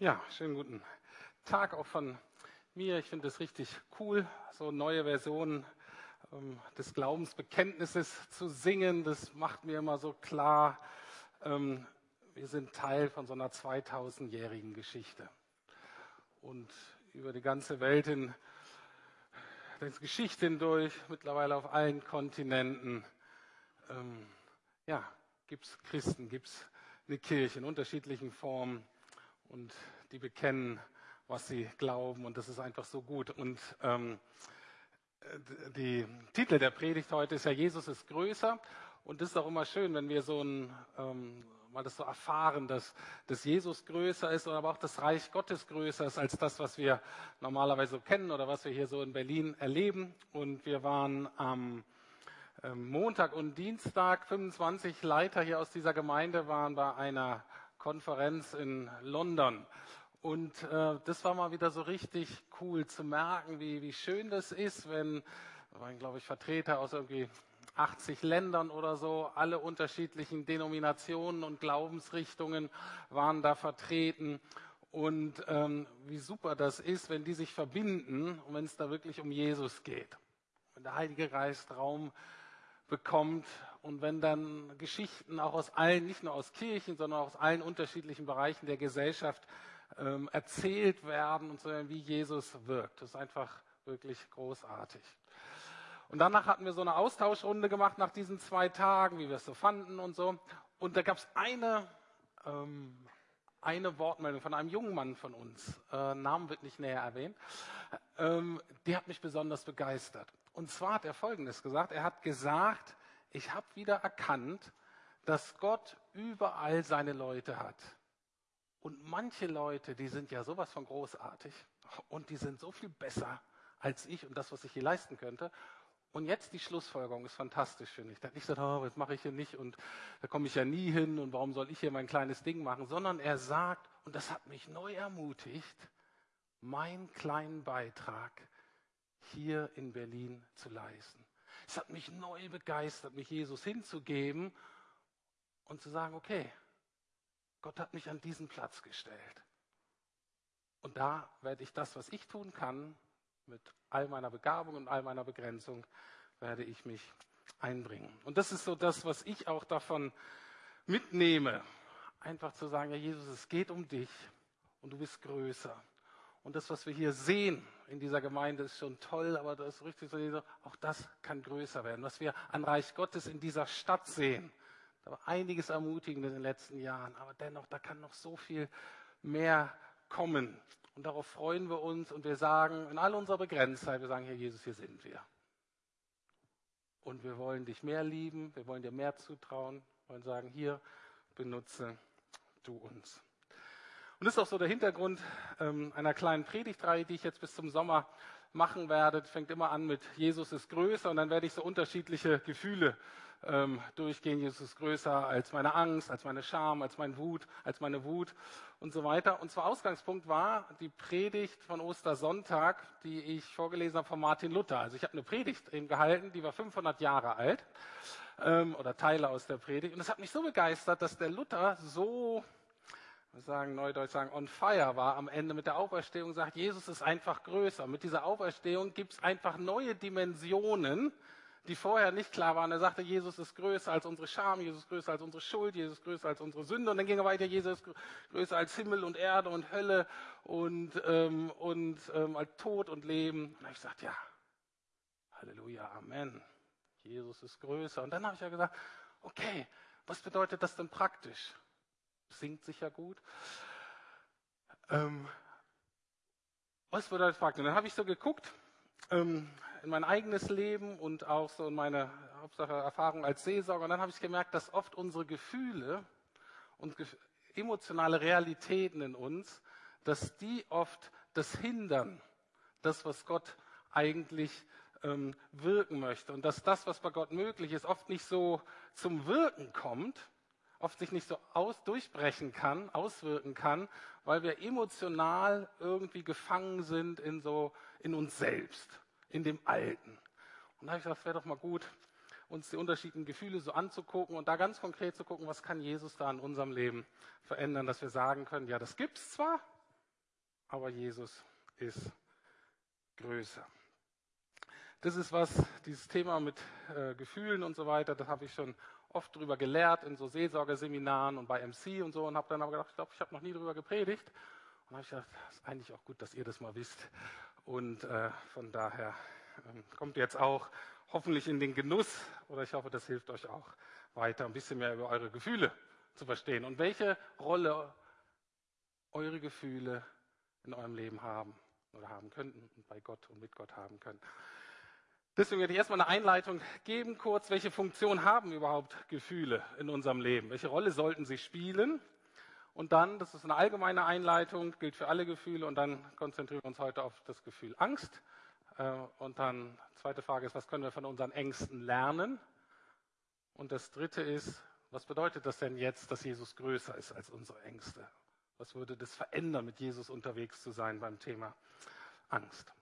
Ja, schönen guten Tag auch von mir. Ich finde es richtig cool, so neue Versionen ähm, des Glaubensbekenntnisses zu singen. Das macht mir immer so klar, ähm, wir sind Teil von so einer 2000-jährigen Geschichte. Und über die ganze Welt in der Geschichte hindurch, mittlerweile auf allen Kontinenten, ähm, ja, gibt es Christen, gibt es eine Kirche in unterschiedlichen Formen und die bekennen, was sie glauben und das ist einfach so gut. Und ähm, die Titel der Predigt heute ist ja Jesus ist größer und das ist auch immer schön, wenn wir so ein ähm, mal das so erfahren, dass, dass Jesus größer ist, aber auch das Reich Gottes größer ist als das, was wir normalerweise so kennen oder was wir hier so in Berlin erleben. Und wir waren am ähm, Montag und Dienstag 25 Leiter hier aus dieser Gemeinde waren bei einer Konferenz in London. Und äh, das war mal wieder so richtig cool zu merken, wie, wie schön das ist, wenn, waren, glaube ich, Vertreter aus irgendwie 80 Ländern oder so, alle unterschiedlichen Denominationen und Glaubensrichtungen waren da vertreten. Und ähm, wie super das ist, wenn die sich verbinden und wenn es da wirklich um Jesus geht. Wenn der Heilige Geist Raum bekommt und wenn dann Geschichten auch aus allen, nicht nur aus Kirchen, sondern auch aus allen unterschiedlichen Bereichen der Gesellschaft ähm, erzählt werden und so, wie Jesus wirkt. Das ist einfach wirklich großartig. Und danach hatten wir so eine Austauschrunde gemacht nach diesen zwei Tagen, wie wir es so fanden und so. Und da gab es eine, ähm, eine Wortmeldung von einem jungen Mann von uns, äh, Namen wird nicht näher erwähnt, ähm, die hat mich besonders begeistert. Und zwar hat er Folgendes gesagt. Er hat gesagt, ich habe wieder erkannt, dass Gott überall seine Leute hat. Und manche Leute, die sind ja sowas von großartig und die sind so viel besser als ich und das, was ich hier leisten könnte. Und jetzt die Schlussfolgerung ist fantastisch, finde ich. Da hat nicht gesagt, oh, das mache ich hier nicht und da komme ich ja nie hin und warum soll ich hier mein kleines Ding machen, sondern er sagt, und das hat mich neu ermutigt, meinen kleinen Beitrag hier in Berlin zu leisten. Es hat mich neu begeistert, mich Jesus hinzugeben und zu sagen, okay, Gott hat mich an diesen Platz gestellt. Und da werde ich das, was ich tun kann, mit all meiner Begabung und all meiner Begrenzung, werde ich mich einbringen. Und das ist so das, was ich auch davon mitnehme. Einfach zu sagen, ja Jesus, es geht um dich und du bist größer. Und das, was wir hier sehen in dieser Gemeinde, ist schon toll, aber das ist richtig so, auch das kann größer werden. Was wir an Reich Gottes in dieser Stadt sehen, da war einiges ermutigend in den letzten Jahren, aber dennoch, da kann noch so viel mehr kommen. Und darauf freuen wir uns und wir sagen in all unserer Begrenztheit, wir sagen, Herr Jesus, hier sind wir. Und wir wollen dich mehr lieben, wir wollen dir mehr zutrauen, wollen sagen, hier benutze du uns. Und das ist auch so der Hintergrund ähm, einer kleinen Predigtreihe, die ich jetzt bis zum Sommer machen werde. Das fängt immer an mit Jesus ist größer und dann werde ich so unterschiedliche Gefühle ähm, durchgehen. Jesus ist größer als meine Angst, als meine Scham, als mein Wut, als meine Wut und so weiter. Und zwar Ausgangspunkt war die Predigt von Ostersonntag, die ich vorgelesen habe von Martin Luther. Also ich habe eine Predigt eben gehalten, die war 500 Jahre alt ähm, oder Teile aus der Predigt. Und es hat mich so begeistert, dass der Luther so wir sagen Neudeutsch sagen, on fire war am Ende mit der Auferstehung, sagt, Jesus ist einfach größer. Mit dieser Auferstehung gibt es einfach neue Dimensionen, die vorher nicht klar waren. Er sagte, Jesus ist größer als unsere Scham, Jesus ist größer als unsere Schuld, Jesus ist größer als unsere Sünde. Und dann ging er weiter, Jesus ist größer als Himmel und Erde und Hölle und, ähm, und ähm, als Tod und Leben. Und dann habe ich gesagt, ja, Halleluja, Amen. Jesus ist größer. Und dann habe ich ja gesagt, okay, was bedeutet das denn praktisch? Singt sicher gut. Ähm, was bedeutet Fakten? Dann habe ich so geguckt ähm, in mein eigenes Leben und auch so in meine Hauptsache Erfahrung als Seelsorger. Und dann habe ich gemerkt, dass oft unsere Gefühle und ge emotionale Realitäten in uns, dass die oft das hindern, das, was Gott eigentlich ähm, wirken möchte. Und dass das, was bei Gott möglich ist, oft nicht so zum Wirken kommt, oft sich nicht so aus, durchbrechen kann, auswirken kann, weil wir emotional irgendwie gefangen sind in so, in uns selbst, in dem Alten. Und da habe ich gesagt, es wäre doch mal gut, uns die unterschiedlichen Gefühle so anzugucken und da ganz konkret zu gucken, was kann Jesus da in unserem Leben verändern, dass wir sagen können, ja, das gibt's zwar, aber Jesus ist größer. Das ist was, dieses Thema mit äh, Gefühlen und so weiter, das habe ich schon oft drüber gelehrt in so Seelsorgerseminaren und bei MC und so und habe dann aber gedacht, ich glaube, ich habe noch nie drüber gepredigt. Und habe ich gedacht, das ist eigentlich auch gut, dass ihr das mal wisst. Und äh, von daher äh, kommt jetzt auch hoffentlich in den Genuss, oder ich hoffe, das hilft euch auch weiter, ein bisschen mehr über eure Gefühle zu verstehen und welche Rolle eure Gefühle in eurem Leben haben oder haben könnten und bei Gott und mit Gott haben können. Deswegen werde ich erstmal eine Einleitung geben, kurz, welche Funktion haben überhaupt Gefühle in unserem Leben? Welche Rolle sollten sie spielen? Und dann, das ist eine allgemeine Einleitung, gilt für alle Gefühle, und dann konzentrieren wir uns heute auf das Gefühl Angst. Äh, und dann, zweite Frage ist, was können wir von unseren Ängsten lernen? Und das dritte ist, was bedeutet das denn jetzt, dass Jesus größer ist als unsere Ängste? Was würde das verändern, mit Jesus unterwegs zu sein beim Thema Angst?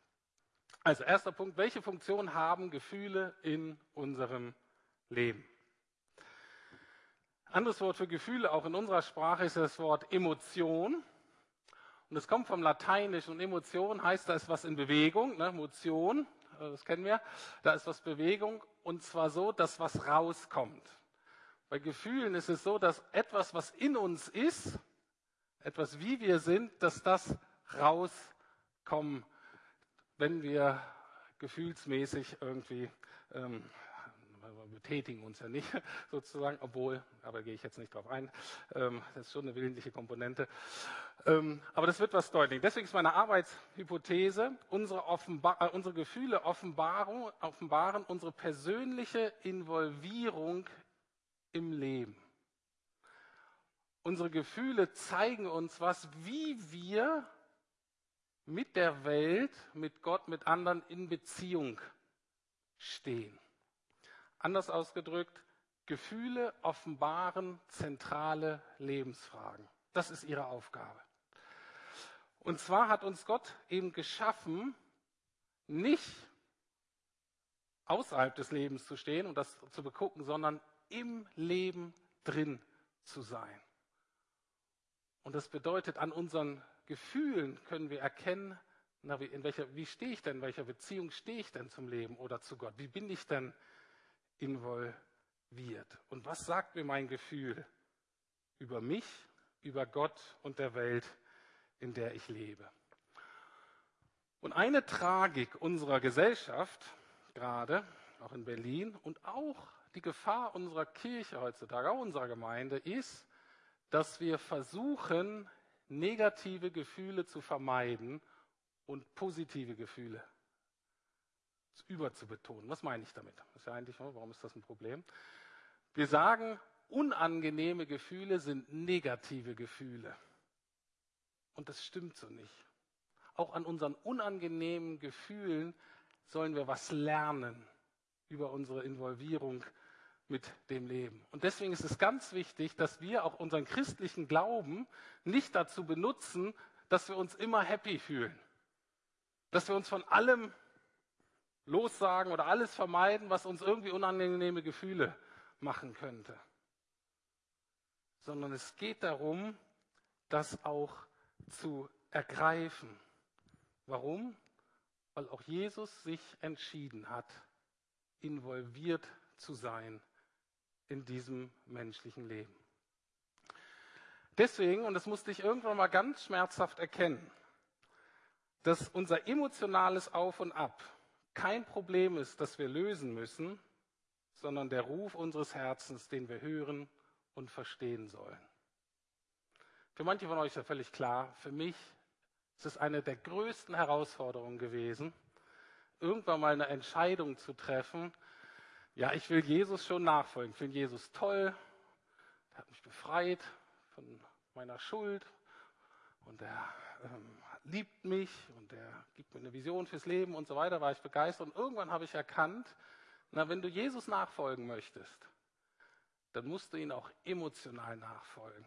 Also erster Punkt, welche Funktion haben Gefühle in unserem Leben? Anderes Wort für Gefühle, auch in unserer Sprache, ist das Wort Emotion. Und es kommt vom Lateinischen. Und Emotion heißt, da ist was in Bewegung, ne? Motion, äh, das kennen wir. Da ist was Bewegung und zwar so, dass was rauskommt. Bei Gefühlen ist es so, dass etwas, was in uns ist, etwas wie wir sind, dass das rauskommt wenn wir gefühlsmäßig irgendwie, ähm, wir betätigen uns ja nicht sozusagen, obwohl, aber gehe ich jetzt nicht drauf ein, ähm, das ist schon eine willentliche Komponente. Ähm, aber das wird was deutlich. Deswegen ist meine Arbeitshypothese, unsere, Offenbar äh, unsere Gefühle offenbaren, offenbaren unsere persönliche Involvierung im Leben. Unsere Gefühle zeigen uns was, wie wir mit der Welt, mit Gott, mit anderen in Beziehung stehen. Anders ausgedrückt, Gefühle offenbaren zentrale Lebensfragen. Das ist ihre Aufgabe. Und zwar hat uns Gott eben geschaffen, nicht außerhalb des Lebens zu stehen und das zu begucken, sondern im Leben drin zu sein. Und das bedeutet, an unseren Gefühlen können wir erkennen, na, wie, in welcher, wie stehe ich denn, in welcher Beziehung stehe ich denn zum Leben oder zu Gott? Wie bin ich denn involviert? Und was sagt mir mein Gefühl über mich, über Gott und der Welt, in der ich lebe? Und eine Tragik unserer Gesellschaft, gerade auch in Berlin, und auch die Gefahr unserer Kirche heutzutage, auch unserer Gemeinde, ist, dass wir versuchen, negative Gefühle zu vermeiden und positive Gefühle überzubetonen. Was meine ich damit? Ist ja eigentlich, warum ist das ein Problem? Wir sagen, unangenehme Gefühle sind negative Gefühle. Und das stimmt so nicht. Auch an unseren unangenehmen Gefühlen sollen wir was lernen über unsere Involvierung mit dem Leben. Und deswegen ist es ganz wichtig, dass wir auch unseren christlichen Glauben nicht dazu benutzen, dass wir uns immer happy fühlen. Dass wir uns von allem lossagen oder alles vermeiden, was uns irgendwie unangenehme Gefühle machen könnte. Sondern es geht darum, das auch zu ergreifen. Warum? Weil auch Jesus sich entschieden hat, involviert zu sein in diesem menschlichen Leben. Deswegen, und das musste ich irgendwann mal ganz schmerzhaft erkennen, dass unser emotionales Auf und Ab kein Problem ist, das wir lösen müssen, sondern der Ruf unseres Herzens, den wir hören und verstehen sollen. Für manche von euch ist ja völlig klar, für mich ist es eine der größten Herausforderungen gewesen, irgendwann mal eine Entscheidung zu treffen, ja, ich will Jesus schon nachfolgen. Ich finde Jesus toll. Er hat mich befreit von meiner Schuld und er ähm, liebt mich und er gibt mir eine Vision fürs Leben und so weiter. War ich begeistert und irgendwann habe ich erkannt, na, wenn du Jesus nachfolgen möchtest, dann musst du ihn auch emotional nachfolgen.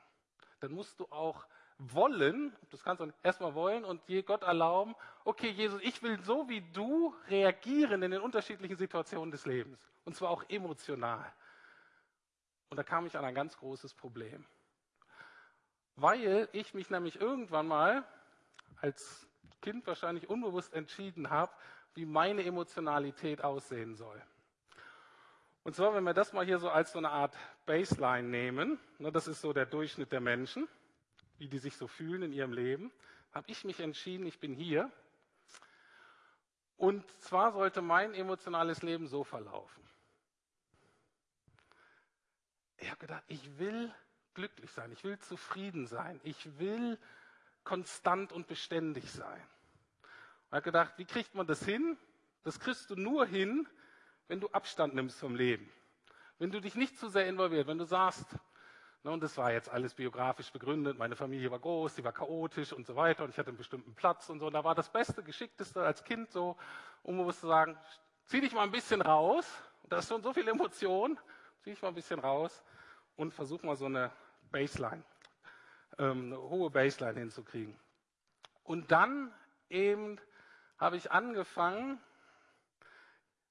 Dann musst du auch wollen, das kannst du erstmal wollen und je Gott erlauben, okay, Jesus, ich will so wie du reagieren in den unterschiedlichen Situationen des Lebens. Und zwar auch emotional. Und da kam ich an ein ganz großes Problem. Weil ich mich nämlich irgendwann mal als Kind wahrscheinlich unbewusst entschieden habe, wie meine Emotionalität aussehen soll. Und zwar, wenn wir das mal hier so als so eine Art Baseline nehmen, ne, das ist so der Durchschnitt der Menschen, wie die sich so fühlen in ihrem Leben, habe ich mich entschieden, ich bin hier. Und zwar sollte mein emotionales Leben so verlaufen. Ich habe gedacht, ich will glücklich sein, ich will zufrieden sein, ich will konstant und beständig sein. Ich habe gedacht, wie kriegt man das hin? Das kriegst du nur hin, wenn du Abstand nimmst vom Leben. Wenn du dich nicht zu sehr involviert, wenn du sagst, und das war jetzt alles biografisch begründet, meine Familie war groß, sie war chaotisch und so weiter und ich hatte einen bestimmten Platz und so. Und da war das Beste, Geschickteste als Kind so, um zu sagen, zieh dich mal ein bisschen raus, da ist schon so viel Emotion, zieh dich mal ein bisschen raus und versuch mal so eine Baseline, ähm, eine hohe Baseline hinzukriegen. Und dann eben habe ich angefangen,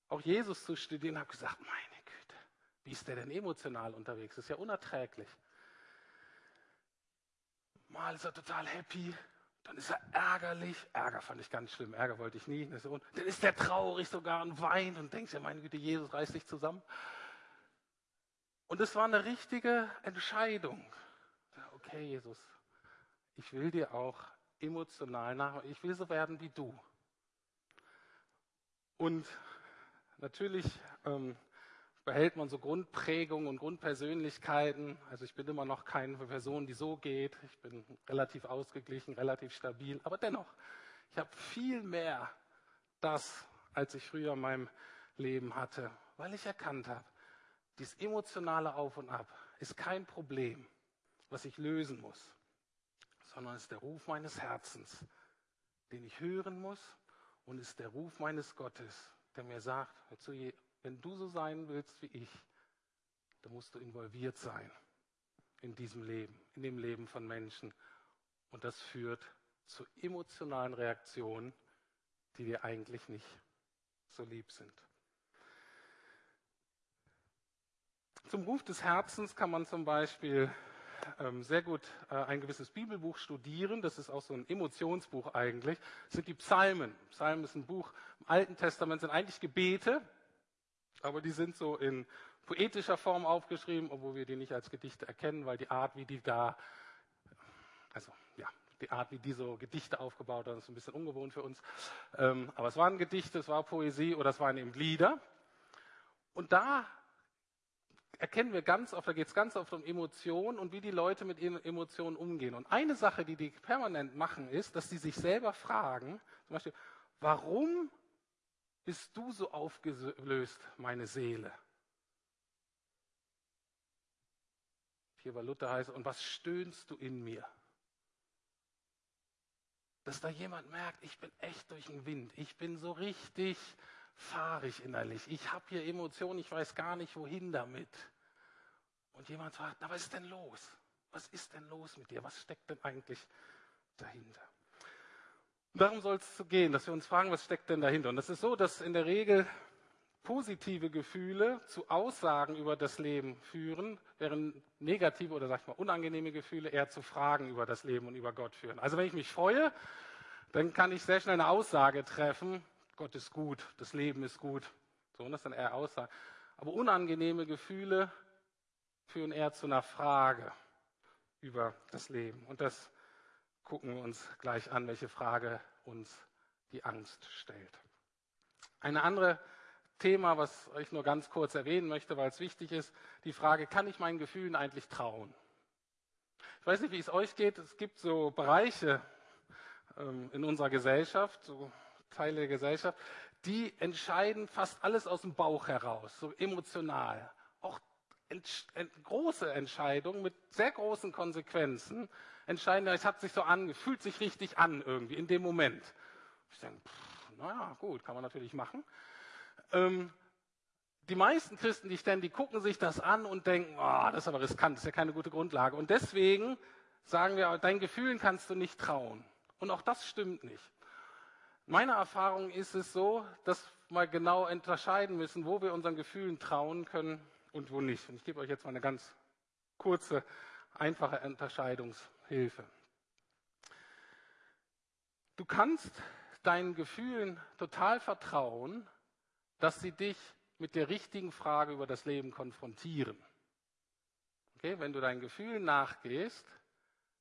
auch Jesus zu studieren, habe gesagt, Güte, wie ist der denn emotional unterwegs? Das ist ja unerträglich. Mal ist er total happy, dann ist er ärgerlich. Ärger fand ich ganz schlimm, Ärger wollte ich nie. Dann ist er traurig sogar und weint und denkt ja, meine Güte, Jesus reißt dich zusammen. Und es war eine richtige Entscheidung. Okay, Jesus, ich will dir auch emotional nach, ich will so werden wie du. Und Natürlich ähm, behält man so Grundprägungen und Grundpersönlichkeiten. Also ich bin immer noch keine Person, die so geht. Ich bin relativ ausgeglichen, relativ stabil. Aber dennoch, ich habe viel mehr das, als ich früher in meinem Leben hatte, weil ich erkannt habe, dieses emotionale Auf und Ab ist kein Problem, was ich lösen muss, sondern es ist der Ruf meines Herzens, den ich hören muss und es ist der Ruf meines Gottes, der mir sagt, wenn du so sein willst wie ich, dann musst du involviert sein in diesem Leben, in dem Leben von Menschen. Und das führt zu emotionalen Reaktionen, die dir eigentlich nicht so lieb sind. Zum Ruf des Herzens kann man zum Beispiel ähm, sehr gut äh, ein gewisses Bibelbuch studieren. Das ist auch so ein Emotionsbuch eigentlich. Das sind die Psalmen. Psalmen ist ein Buch im Alten Testament, sind eigentlich Gebete, aber die sind so in poetischer Form aufgeschrieben, obwohl wir die nicht als Gedichte erkennen, weil die Art, wie die da, also ja, die Art, wie die so Gedichte aufgebaut haben, ist ein bisschen ungewohnt für uns. Ähm, aber es waren Gedichte, es war Poesie oder es waren eben Lieder. Und da erkennen wir ganz oft, da geht es ganz oft um Emotionen und wie die Leute mit ihren Emotionen umgehen. Und eine Sache, die die permanent machen, ist, dass sie sich selber fragen, zum Beispiel, warum bist du so aufgelöst, meine Seele? Hier bei Luther heißt, und was stöhnst du in mir? Dass da jemand merkt, ich bin echt durch den Wind, ich bin so richtig fahrig innerlich. Ich habe hier Emotionen, ich weiß gar nicht, wohin damit. Und jemand fragt, na, was ist denn los? Was ist denn los mit dir? Was steckt denn eigentlich dahinter? Darum soll es gehen, dass wir uns fragen, was steckt denn dahinter? Und es ist so, dass in der Regel positive Gefühle zu Aussagen über das Leben führen, während negative oder sag ich mal unangenehme Gefühle eher zu Fragen über das Leben und über Gott führen. Also wenn ich mich freue, dann kann ich sehr schnell eine Aussage treffen, Gott ist gut, das Leben ist gut. So, und das dann eher Aussage. Aber unangenehme Gefühle führen eher zu einer Frage über das Leben. Und das gucken wir uns gleich an, welche Frage uns die Angst stellt. Ein anderes Thema, was ich nur ganz kurz erwähnen möchte, weil es wichtig ist, die Frage, kann ich meinen Gefühlen eigentlich trauen? Ich weiß nicht, wie es euch geht. Es gibt so Bereiche ähm, in unserer Gesellschaft, so Teile der Gesellschaft, die entscheiden fast alles aus dem Bauch heraus, so emotional. Auch ent, ent, große Entscheidungen mit sehr großen Konsequenzen entscheiden, es hat sich so an, fühlt sich richtig an irgendwie in dem Moment. Ich denke, pff, naja, gut, kann man natürlich machen. Ähm, die meisten Christen, die ich kenne, die gucken sich das an und denken, oh, das ist aber riskant, das ist ja keine gute Grundlage. Und deswegen sagen wir, deinen Gefühlen kannst du nicht trauen. Und auch das stimmt nicht. Meiner Erfahrung ist es so, dass wir genau unterscheiden müssen, wo wir unseren Gefühlen trauen können und wo nicht. Und ich gebe euch jetzt mal eine ganz kurze, einfache Unterscheidungshilfe. Du kannst deinen Gefühlen total vertrauen, dass sie dich mit der richtigen Frage über das Leben konfrontieren. Okay, wenn du deinen Gefühlen nachgehst,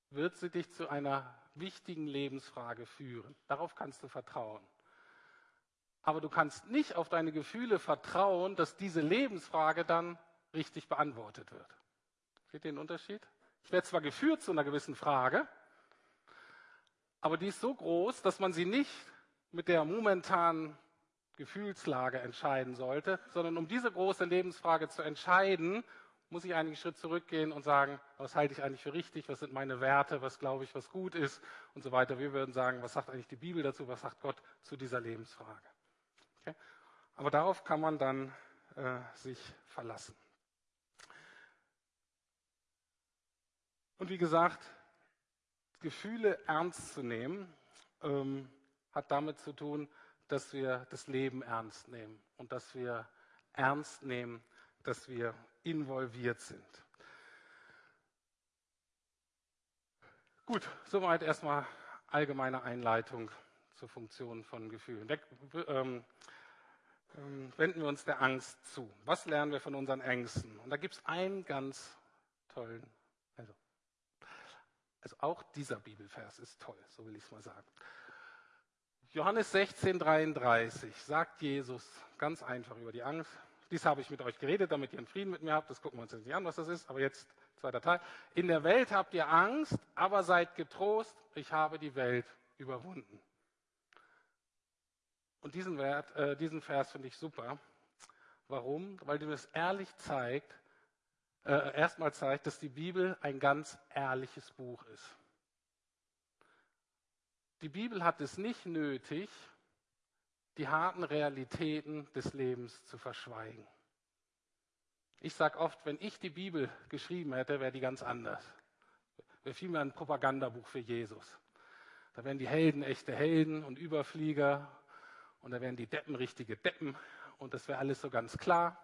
wird sie dich zu einer wichtigen Lebensfrage führen. Darauf kannst du vertrauen. Aber du kannst nicht auf deine Gefühle vertrauen, dass diese Lebensfrage dann richtig beantwortet wird. Seht ihr den Unterschied? Ich werde zwar geführt zu einer gewissen Frage, aber die ist so groß, dass man sie nicht mit der momentanen Gefühlslage entscheiden sollte, sondern um diese große Lebensfrage zu entscheiden, muss ich einen Schritt zurückgehen und sagen, was halte ich eigentlich für richtig, was sind meine Werte, was glaube ich, was gut ist und so weiter. Wir würden sagen, was sagt eigentlich die Bibel dazu, was sagt Gott zu dieser Lebensfrage. Okay? Aber darauf kann man dann äh, sich verlassen. Und wie gesagt, Gefühle ernst zu nehmen, ähm, hat damit zu tun, dass wir das Leben ernst nehmen und dass wir ernst nehmen, dass wir involviert sind. Gut, soweit erstmal allgemeine Einleitung zur Funktion von Gefühlen. Weg, ähm, ähm, wenden wir uns der Angst zu. Was lernen wir von unseren Ängsten? Und da gibt es einen ganz tollen, also auch dieser Bibelvers ist toll, so will ich es mal sagen. Johannes 16, 33 sagt Jesus ganz einfach über die Angst. Dies habe ich mit euch geredet, damit ihr einen Frieden mit mir habt. Das gucken wir uns jetzt nicht an, was das ist. Aber jetzt zweiter Teil. In der Welt habt ihr Angst, aber seid getrost. Ich habe die Welt überwunden. Und diesen, Wert, äh, diesen Vers finde ich super. Warum? Weil du es ehrlich zeigt, äh, erstmal zeigt, dass die Bibel ein ganz ehrliches Buch ist. Die Bibel hat es nicht nötig, die harten Realitäten des Lebens zu verschweigen. Ich sage oft, wenn ich die Bibel geschrieben hätte, wäre die ganz anders. Wäre vielmehr ein Propagandabuch für Jesus. Da wären die Helden echte Helden und Überflieger und da wären die Deppen richtige Deppen und das wäre alles so ganz klar.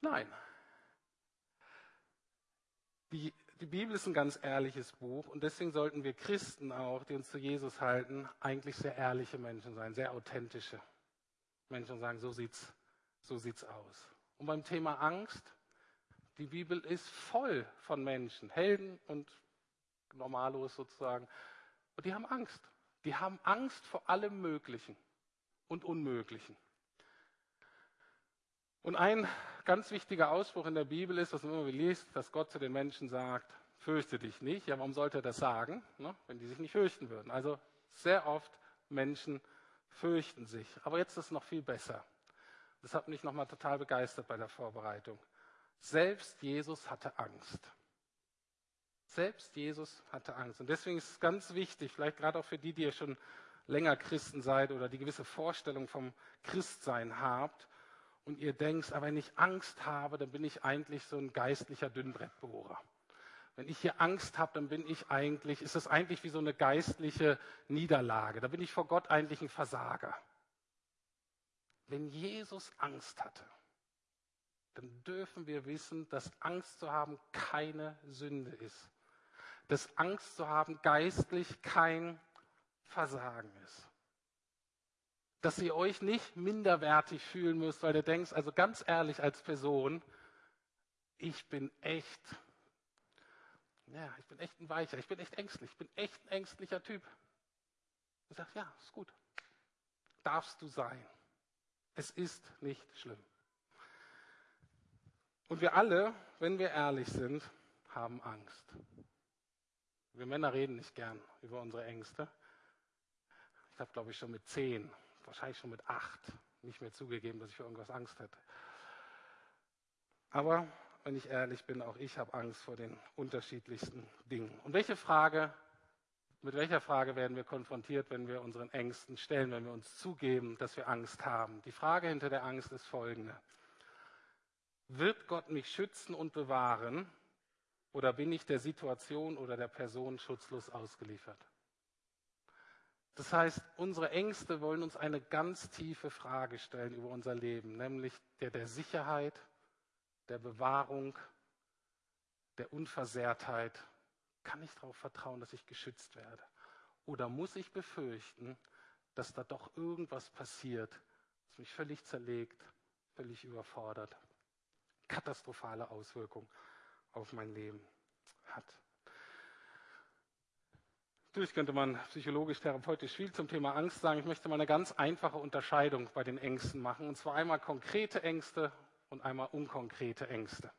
Nein. Die die Bibel ist ein ganz ehrliches Buch und deswegen sollten wir Christen auch, die uns zu Jesus halten, eigentlich sehr ehrliche Menschen sein, sehr authentische Menschen und sagen, so sieht's, so sieht's aus. Und beim Thema Angst, die Bibel ist voll von Menschen, Helden und Normalos sozusagen, und die haben Angst. Die haben Angst vor allem Möglichen und Unmöglichen. Und ein ganz wichtiger Ausspruch in der Bibel ist, was man immer liest, dass Gott zu den Menschen sagt, fürchte dich nicht. Ja, warum sollte er das sagen, ne, wenn die sich nicht fürchten würden? Also sehr oft Menschen fürchten sich. Aber jetzt ist es noch viel besser. Das hat mich nochmal total begeistert bei der Vorbereitung. Selbst Jesus hatte Angst. Selbst Jesus hatte Angst. Und deswegen ist es ganz wichtig, vielleicht gerade auch für die, die ihr schon länger Christen seid oder die gewisse Vorstellung vom Christsein habt, und ihr denkt, aber wenn ich Angst habe, dann bin ich eigentlich so ein geistlicher Dünnbrettbohrer. Wenn ich hier Angst habe, dann bin ich eigentlich, ist es eigentlich wie so eine geistliche Niederlage. Da bin ich vor Gott eigentlich ein Versager. Wenn Jesus Angst hatte, dann dürfen wir wissen, dass Angst zu haben keine Sünde ist. Dass Angst zu haben geistlich kein Versagen ist dass ihr euch nicht minderwertig fühlen müsst, weil du denkst, also ganz ehrlich als Person, ich bin echt, ja, ich bin echt ein Weicher, ich bin echt ängstlich, ich bin echt ein ängstlicher Typ. Du sagst, ja, ist gut. Darfst du sein. Es ist nicht schlimm. Und wir alle, wenn wir ehrlich sind, haben Angst. Wir Männer reden nicht gern über unsere Ängste. Ich habe, glaube ich, schon mit zehn wahrscheinlich schon mit acht nicht mehr zugegeben, dass ich für irgendwas Angst hätte. Aber wenn ich ehrlich bin, auch ich habe Angst vor den unterschiedlichsten Dingen. Und welche Frage, mit welcher Frage werden wir konfrontiert, wenn wir unseren Ängsten stellen, wenn wir uns zugeben, dass wir Angst haben? Die Frage hinter der Angst ist folgende. Wird Gott mich schützen und bewahren oder bin ich der Situation oder der Person schutzlos ausgeliefert? Das heißt, unsere Ängste wollen uns eine ganz tiefe Frage stellen über unser Leben, nämlich der der Sicherheit, der Bewahrung, der Unversehrtheit. Kann ich darauf vertrauen, dass ich geschützt werde? Oder muss ich befürchten, dass da doch irgendwas passiert, was mich völlig zerlegt, völlig überfordert, katastrophale Auswirkungen auf mein Leben hat? Natürlich könnte man psychologisch, therapeutisch viel zum Thema Angst sagen. Ich möchte mal eine ganz einfache Unterscheidung bei den Ängsten machen. Und zwar einmal konkrete Ängste und einmal unkonkrete Ängste.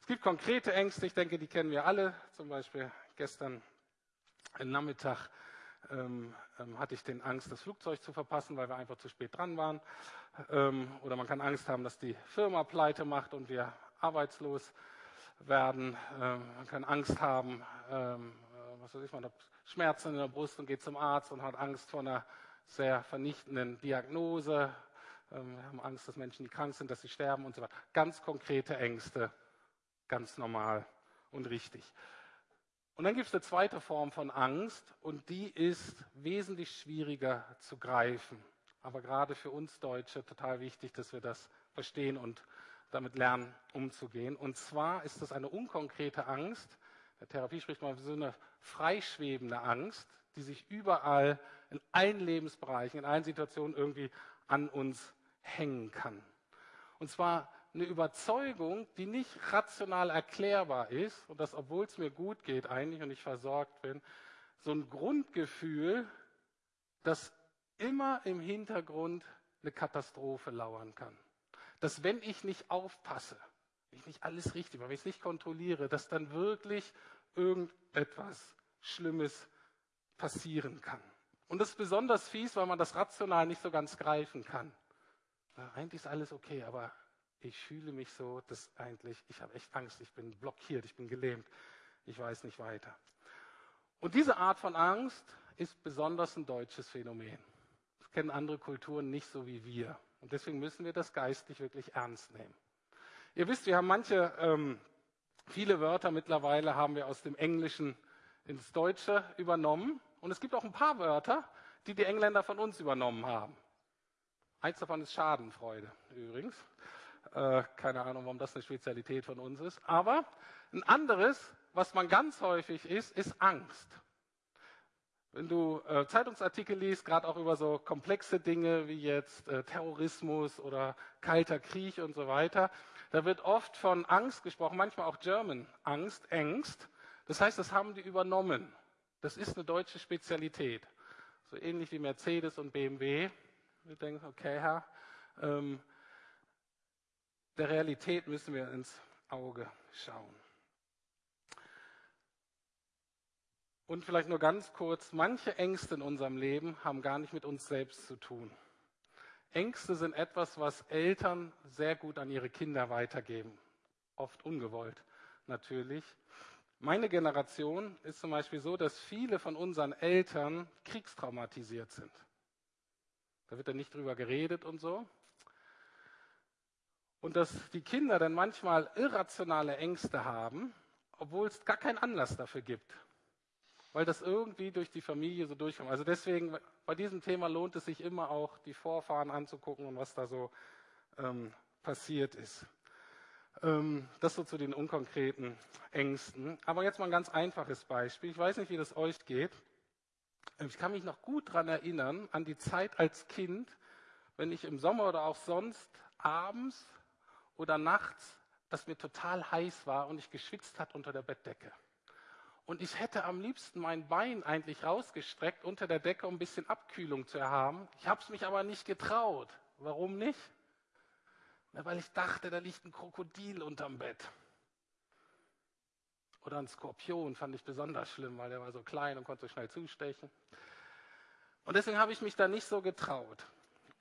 Es gibt konkrete Ängste, ich denke, die kennen wir alle. Zum Beispiel gestern Nachmittag ähm, ähm, hatte ich den Angst, das Flugzeug zu verpassen, weil wir einfach zu spät dran waren. Ähm, oder man kann Angst haben, dass die Firma pleite macht und wir arbeitslos werden. Ähm, man kann Angst haben, ähm, äh, was weiß ich, man hat Schmerzen in der Brust und geht zum Arzt und hat Angst vor einer sehr vernichtenden Diagnose. Ähm, wir haben Angst, dass Menschen, die krank sind, dass sie sterben und so weiter. Ganz konkrete Ängste ganz normal und richtig. Und dann gibt es eine zweite Form von Angst und die ist wesentlich schwieriger zu greifen. Aber gerade für uns Deutsche total wichtig, dass wir das verstehen und damit lernen, umzugehen. Und zwar ist das eine unkonkrete Angst. Der Therapie spricht man von so eine freischwebende Angst, die sich überall in allen Lebensbereichen, in allen Situationen irgendwie an uns hängen kann. Und zwar eine Überzeugung, die nicht rational erklärbar ist, und das, obwohl es mir gut geht eigentlich und ich versorgt bin, so ein Grundgefühl, dass immer im Hintergrund eine Katastrophe lauern kann. Dass wenn ich nicht aufpasse, wenn ich nicht alles richtig mache, wenn ich es nicht kontrolliere, dass dann wirklich irgendetwas Schlimmes passieren kann. Und das ist besonders fies, weil man das rational nicht so ganz greifen kann. Ja, eigentlich ist alles okay, aber ich fühle mich so, dass eigentlich, ich habe echt Angst, ich bin blockiert, ich bin gelähmt, ich weiß nicht weiter. Und diese Art von Angst ist besonders ein deutsches Phänomen. Das kennen andere Kulturen nicht so wie wir. Und deswegen müssen wir das geistlich wirklich ernst nehmen. Ihr wisst, wir haben manche, ähm, viele Wörter mittlerweile haben wir aus dem Englischen ins Deutsche übernommen. Und es gibt auch ein paar Wörter, die die Engländer von uns übernommen haben. Eins davon ist Schadenfreude übrigens. Äh, keine Ahnung, warum das eine Spezialität von uns ist. Aber ein anderes, was man ganz häufig ist, ist Angst. Wenn du äh, Zeitungsartikel liest, gerade auch über so komplexe Dinge wie jetzt äh, Terrorismus oder kalter Krieg und so weiter, da wird oft von Angst gesprochen, manchmal auch German Angst, Ängst. Das heißt, das haben die übernommen. Das ist eine deutsche Spezialität. So ähnlich wie Mercedes und BMW. Wir denken, okay, Herr, ähm, der Realität müssen wir ins Auge schauen. Und vielleicht nur ganz kurz, manche Ängste in unserem Leben haben gar nicht mit uns selbst zu tun. Ängste sind etwas, was Eltern sehr gut an ihre Kinder weitergeben. Oft ungewollt natürlich. Meine Generation ist zum Beispiel so, dass viele von unseren Eltern kriegstraumatisiert sind. Da wird dann nicht drüber geredet und so. Und dass die Kinder dann manchmal irrationale Ängste haben, obwohl es gar keinen Anlass dafür gibt. Weil das irgendwie durch die Familie so durchkommt. Also deswegen, bei diesem Thema lohnt es sich immer auch, die Vorfahren anzugucken und was da so ähm, passiert ist. Ähm, das so zu den unkonkreten Ängsten. Aber jetzt mal ein ganz einfaches Beispiel. Ich weiß nicht, wie das euch geht. Ich kann mich noch gut daran erinnern, an die Zeit als Kind, wenn ich im Sommer oder auch sonst abends oder nachts, dass mir total heiß war und ich geschwitzt hat unter der Bettdecke. Und ich hätte am liebsten mein Bein eigentlich rausgestreckt unter der Decke, um ein bisschen Abkühlung zu haben. Ich habe es mich aber nicht getraut. Warum nicht? Na, weil ich dachte, da liegt ein Krokodil unterm Bett. Oder ein Skorpion fand ich besonders schlimm, weil der war so klein und konnte so schnell zustechen. Und deswegen habe ich mich da nicht so getraut.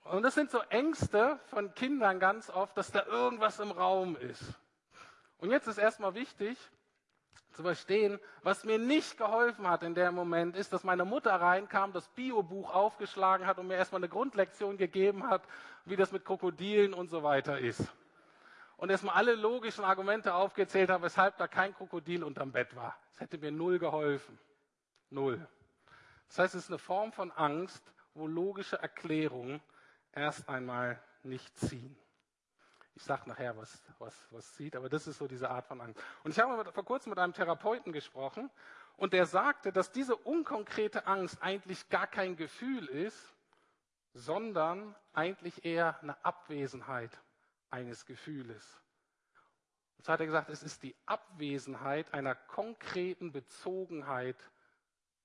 Und das sind so Ängste von Kindern ganz oft, dass da irgendwas im Raum ist. Und jetzt ist erstmal wichtig zu verstehen, was mir nicht geholfen hat in dem Moment, ist, dass meine Mutter reinkam, das Biobuch aufgeschlagen hat und mir erstmal eine Grundlektion gegeben hat, wie das mit Krokodilen und so weiter ist. Und erstmal alle logischen Argumente aufgezählt hat, weshalb da kein Krokodil unterm Bett war. Das hätte mir null geholfen. Null. Das heißt, es ist eine Form von Angst, wo logische Erklärungen erst einmal nicht ziehen. Ich sage nachher, was, was, was zieht, aber das ist so diese Art von Angst. Und ich habe vor kurzem mit einem Therapeuten gesprochen Und er sagte, dass diese unkonkrete Angst eigentlich gar kein Gefühl ist, sondern eigentlich eher eine Abwesenheit eines Gefühles. Und so hat er gesagt, es ist die Abwesenheit einer konkreten Bezogenheit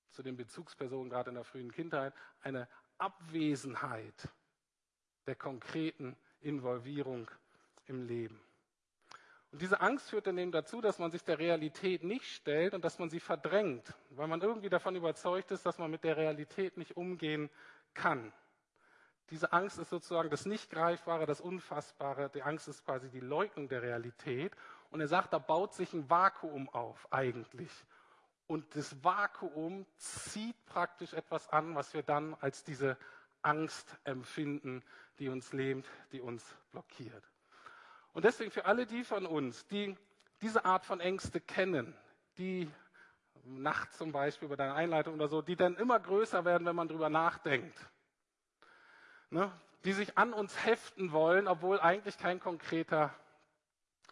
zu den Bezugspersonen, gerade in der frühen Kindheit, eine Abwesenheit der konkreten Involvierung im Leben. Und diese Angst führt dann eben dazu, dass man sich der Realität nicht stellt und dass man sie verdrängt, weil man irgendwie davon überzeugt ist, dass man mit der Realität nicht umgehen kann. Diese Angst ist sozusagen das Nicht-Greifbare, das Unfassbare. Die Angst ist quasi die Leugnung der Realität. Und er sagt, da baut sich ein Vakuum auf eigentlich. Und das Vakuum zieht praktisch etwas an, was wir dann als diese Angst empfinden, die uns lähmt, die uns blockiert. Und deswegen für alle die von uns, die diese Art von Ängste kennen, die nachts zum Beispiel bei deiner Einleitung oder so, die dann immer größer werden, wenn man drüber nachdenkt, ne, die sich an uns heften wollen, obwohl eigentlich kein konkreter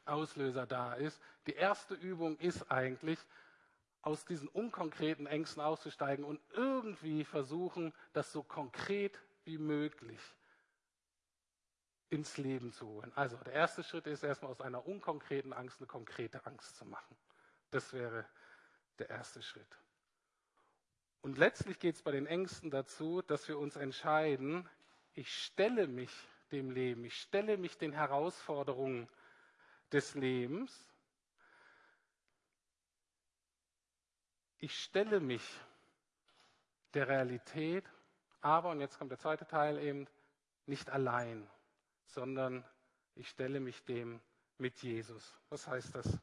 Auslöser da ist. Die erste Übung ist eigentlich, aus diesen unkonkreten Ängsten auszusteigen und irgendwie versuchen, das so konkret wie möglich ins Leben zu holen. Also der erste Schritt ist erstmal aus einer unkonkreten Angst eine konkrete Angst zu machen. Das wäre der erste Schritt. Und letztlich geht es bei den Ängsten dazu, dass wir uns entscheiden, ich stelle mich dem Leben, ich stelle mich den Herausforderungen des Lebens ich stelle mich der Realität, aber, und jetzt kommt der zweite Teil eben, nicht allein, sondern ich stelle mich dem mit Jesus. Was heißt das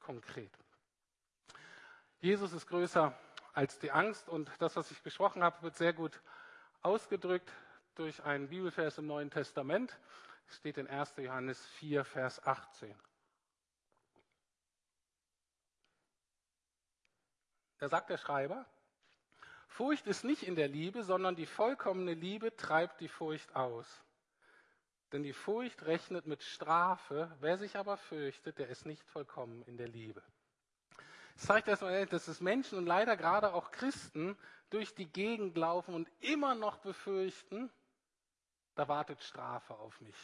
konkret? Jesus ist größer als die Angst und das, was ich gesprochen habe, wird sehr gut ausgedrückt durch einen Bibelvers im Neuen Testament. Es steht in 1. Johannes 4, Vers 18. Da sagt der Schreiber, Furcht ist nicht in der Liebe, sondern die vollkommene Liebe treibt die Furcht aus. Denn die Furcht rechnet mit Strafe, wer sich aber fürchtet, der ist nicht vollkommen in der Liebe. Das zeigt erstmal, dass es Menschen und leider gerade auch Christen durch die Gegend laufen und immer noch befürchten, da wartet Strafe auf mich.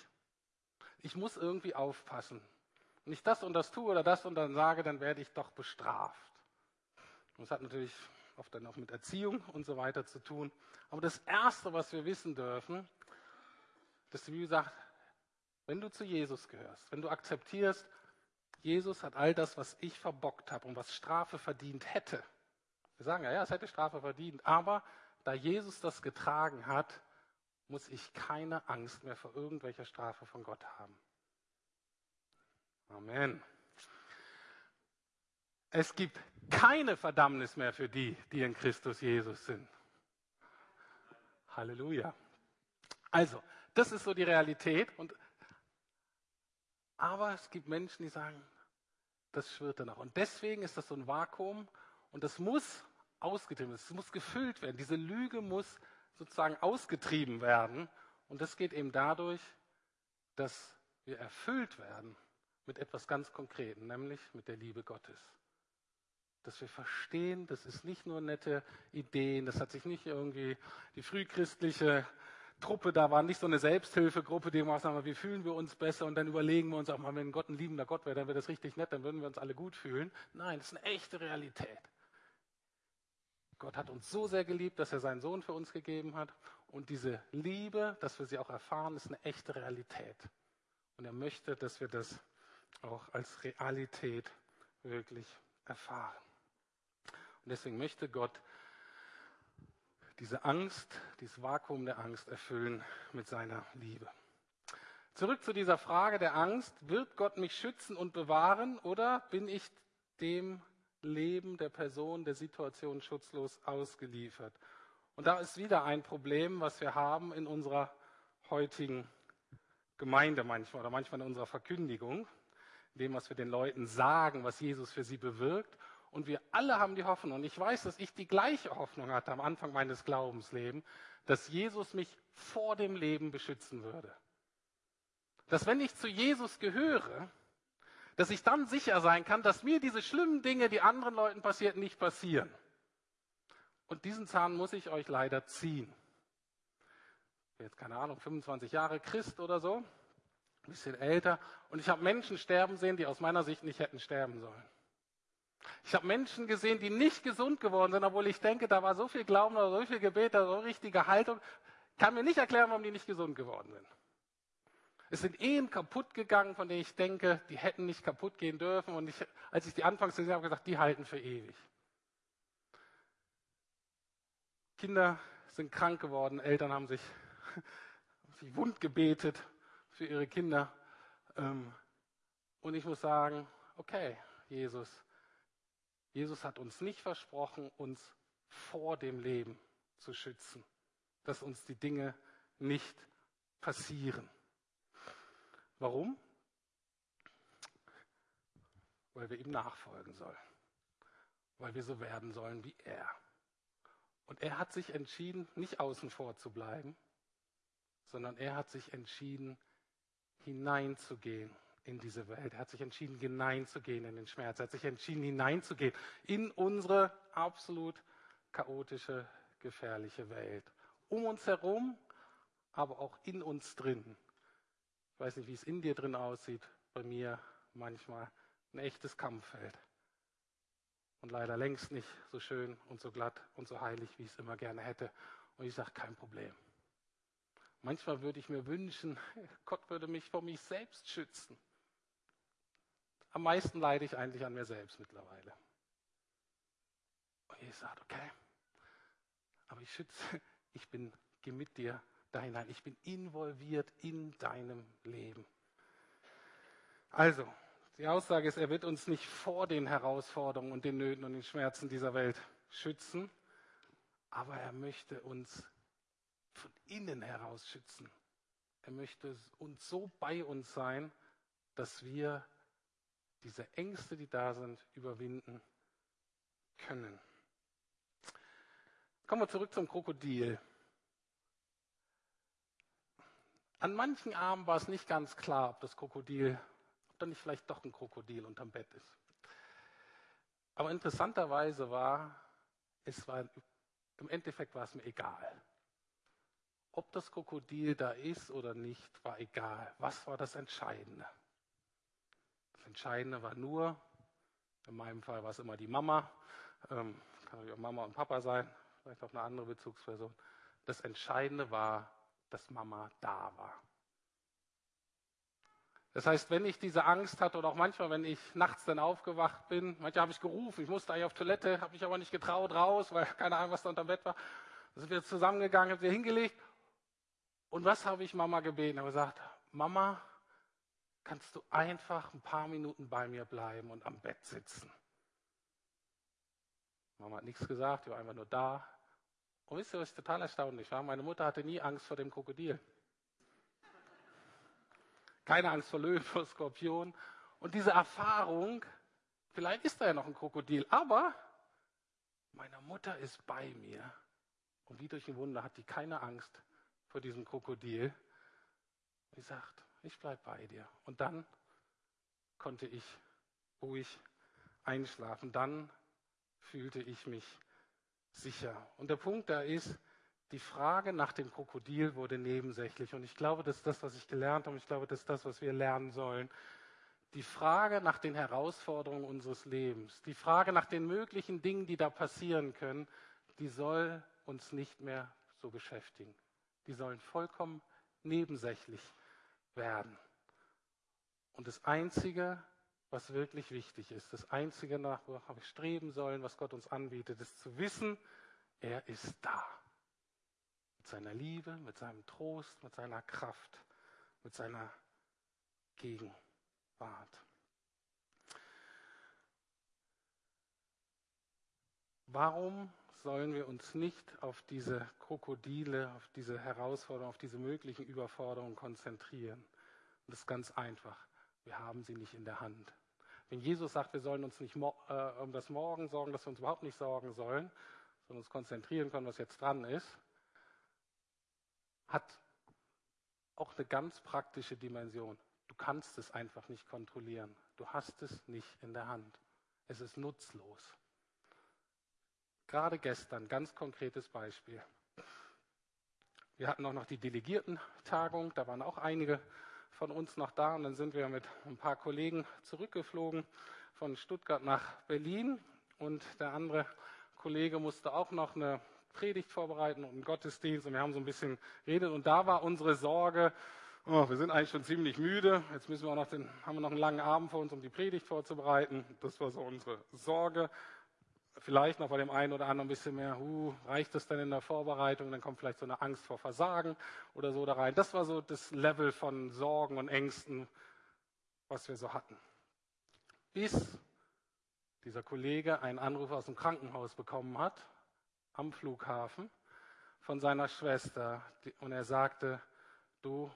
Ich muss irgendwie aufpassen. Wenn ich das und das tue oder das und dann sage, dann werde ich doch bestraft. Und das hat natürlich oft dann auch mit Erziehung und so weiter zu tun. Aber das Erste, was wir wissen dürfen, dass die Bibel sagt, wenn du zu Jesus gehörst, wenn du akzeptierst, Jesus hat all das, was ich verbockt habe und was Strafe verdient hätte. Wir sagen ja, ja, es hätte Strafe verdient, aber da Jesus das getragen hat, muss ich keine Angst mehr vor irgendwelcher Strafe von Gott haben. Amen. Es gibt keine Verdammnis mehr für die, die in Christus Jesus sind. Halleluja. Also, das ist so die Realität. Und, aber es gibt Menschen, die sagen, das schwirrt danach. Und deswegen ist das so ein Vakuum und das muss ausgetrieben werden, es muss gefüllt werden. Diese Lüge muss sozusagen ausgetrieben werden. Und das geht eben dadurch, dass wir erfüllt werden mit etwas ganz Konkretem, nämlich mit der Liebe Gottes dass wir verstehen, das ist nicht nur nette Ideen, das hat sich nicht irgendwie die frühchristliche Truppe, da war nicht so eine Selbsthilfegruppe, die immer sagen, wie fühlen wir uns besser und dann überlegen wir uns auch mal, wenn Gott ein liebender Gott wäre, dann wäre das richtig nett, dann würden wir uns alle gut fühlen. Nein, das ist eine echte Realität. Gott hat uns so sehr geliebt, dass er seinen Sohn für uns gegeben hat. Und diese Liebe, dass wir sie auch erfahren, ist eine echte Realität. Und er möchte, dass wir das auch als Realität wirklich erfahren. Und deswegen möchte Gott diese Angst, dieses Vakuum der Angst erfüllen mit seiner Liebe. Zurück zu dieser Frage der Angst. Wird Gott mich schützen und bewahren oder bin ich dem Leben der Person, der Situation schutzlos ausgeliefert? Und da ist wieder ein Problem, was wir haben in unserer heutigen Gemeinde manchmal oder manchmal in unserer Verkündigung, dem, was wir den Leuten sagen, was Jesus für sie bewirkt und wir alle haben die Hoffnung, und ich weiß, dass ich die gleiche Hoffnung hatte am Anfang meines Glaubenslebens, dass Jesus mich vor dem Leben beschützen würde. Dass wenn ich zu Jesus gehöre, dass ich dann sicher sein kann, dass mir diese schlimmen Dinge, die anderen Leuten passieren, nicht passieren. Und diesen Zahn muss ich euch leider ziehen. Jetzt keine Ahnung, 25 Jahre Christ oder so, ein bisschen älter. Und ich habe Menschen sterben sehen, die aus meiner Sicht nicht hätten sterben sollen. Ich habe Menschen gesehen, die nicht gesund geworden sind, obwohl ich denke, da war so viel Glauben oder so viel Gebet, oder so richtige Haltung. Ich kann mir nicht erklären, warum die nicht gesund geworden sind. Es sind Ehen kaputt gegangen, von denen ich denke, die hätten nicht kaputt gehen dürfen. Und ich, als ich die anfangs gesehen habe, gesagt, die halten für ewig. Kinder sind krank geworden, Eltern haben sich, sich wund gebetet für ihre Kinder. Ähm, und ich muss sagen, okay, Jesus, Jesus hat uns nicht versprochen, uns vor dem Leben zu schützen, dass uns die Dinge nicht passieren. Warum? Weil wir ihm nachfolgen sollen, weil wir so werden sollen wie er. Und er hat sich entschieden, nicht außen vor zu bleiben, sondern er hat sich entschieden, hineinzugehen in diese Welt. Er hat sich entschieden, hineinzugehen in den Schmerz. Er hat sich entschieden, hineinzugehen in unsere absolut chaotische, gefährliche Welt. Um uns herum, aber auch in uns drin. Ich weiß nicht, wie es in dir drin aussieht. Bei mir manchmal ein echtes Kampffeld. Und leider längst nicht so schön und so glatt und so heilig, wie ich es immer gerne hätte. Und ich sage, kein Problem. Manchmal würde ich mir wünschen, Gott würde mich vor mich selbst schützen. Am meisten leide ich eigentlich an mir selbst mittlerweile. Und Jesus sagt, okay, aber ich schütze, ich bin, gehe mit dir da hinein. Ich bin involviert in deinem Leben. Also, die Aussage ist, er wird uns nicht vor den Herausforderungen und den Nöten und den Schmerzen dieser Welt schützen, aber er möchte uns von innen heraus schützen. Er möchte uns so bei uns sein, dass wir diese Ängste, die da sind, überwinden können. Kommen wir zurück zum Krokodil. An manchen Armen war es nicht ganz klar, ob das Krokodil, ob da nicht vielleicht doch ein Krokodil unterm Bett ist. Aber interessanterweise war, es war, im Endeffekt war es mir egal. Ob das Krokodil da ist oder nicht, war egal. Was war das Entscheidende? Entscheidende war nur, in meinem Fall war es immer die Mama, ähm, kann natürlich auch Mama und Papa sein, vielleicht auch eine andere Bezugsperson. Das Entscheidende war, dass Mama da war. Das heißt, wenn ich diese Angst hatte oder auch manchmal, wenn ich nachts dann aufgewacht bin, manchmal habe ich gerufen, ich musste eigentlich auf Toilette, habe mich aber nicht getraut raus, weil keine Ahnung, was da unter dem Bett war. Dann sind wir zusammengegangen, haben wir hingelegt. Und was habe ich Mama gebeten? Ich habe gesagt, Mama, kannst du einfach ein paar Minuten bei mir bleiben und am Bett sitzen? Mama hat nichts gesagt, die war einfach nur da. Und wisst ihr, was total erstaunlich war? Meine Mutter hatte nie Angst vor dem Krokodil. Keine Angst vor Löwen, vor Skorpionen. Und diese Erfahrung, vielleicht ist da ja noch ein Krokodil, aber meine Mutter ist bei mir. Und wie durch ein Wunder hat die keine Angst vor diesem Krokodil. Sie sagt, ich bleibe bei dir. Und dann konnte ich ruhig einschlafen. Dann fühlte ich mich sicher. Und der Punkt da ist, die Frage nach dem Krokodil wurde nebensächlich. Und ich glaube, das ist das, was ich gelernt habe. Ich glaube, das ist das, was wir lernen sollen. Die Frage nach den Herausforderungen unseres Lebens, die Frage nach den möglichen Dingen, die da passieren können, die soll uns nicht mehr so beschäftigen. Die sollen vollkommen nebensächlich werden. Und das Einzige, was wirklich wichtig ist. Das Einzige, nach worauf wir streben sollen, was Gott uns anbietet, ist zu wissen, er ist da. Mit seiner Liebe, mit seinem Trost, mit seiner Kraft, mit seiner Gegenwart. Warum sollen wir uns nicht auf diese Krokodile, auf diese Herausforderungen, auf diese möglichen Überforderungen konzentrieren? Und das ist ganz einfach. Wir haben sie nicht in der Hand. Wenn Jesus sagt, wir sollen uns nicht äh, um das Morgen sorgen, dass wir uns überhaupt nicht sorgen sollen, sondern uns konzentrieren können, was jetzt dran ist, hat auch eine ganz praktische Dimension. Du kannst es einfach nicht kontrollieren. Du hast es nicht in der Hand. Es ist nutzlos. Gerade gestern, ganz konkretes Beispiel. Wir hatten auch noch die Delegierten-Tagung, da waren auch einige von uns noch da und dann sind wir mit ein paar Kollegen zurückgeflogen von Stuttgart nach Berlin und der andere Kollege musste auch noch eine Predigt vorbereiten und einen Gottesdienst und wir haben so ein bisschen geredet und da war unsere Sorge, oh, wir sind eigentlich schon ziemlich müde, jetzt müssen wir auch noch den, haben wir noch einen langen Abend vor uns, um die Predigt vorzubereiten. Das war so unsere Sorge vielleicht noch bei dem einen oder anderen ein bisschen mehr, uh, reicht das denn in der Vorbereitung? Dann kommt vielleicht so eine Angst vor Versagen oder so da rein. Das war so das Level von Sorgen und Ängsten, was wir so hatten. Bis dieser Kollege einen Anruf aus dem Krankenhaus bekommen hat, am Flughafen, von seiner Schwester. Und er sagte, du,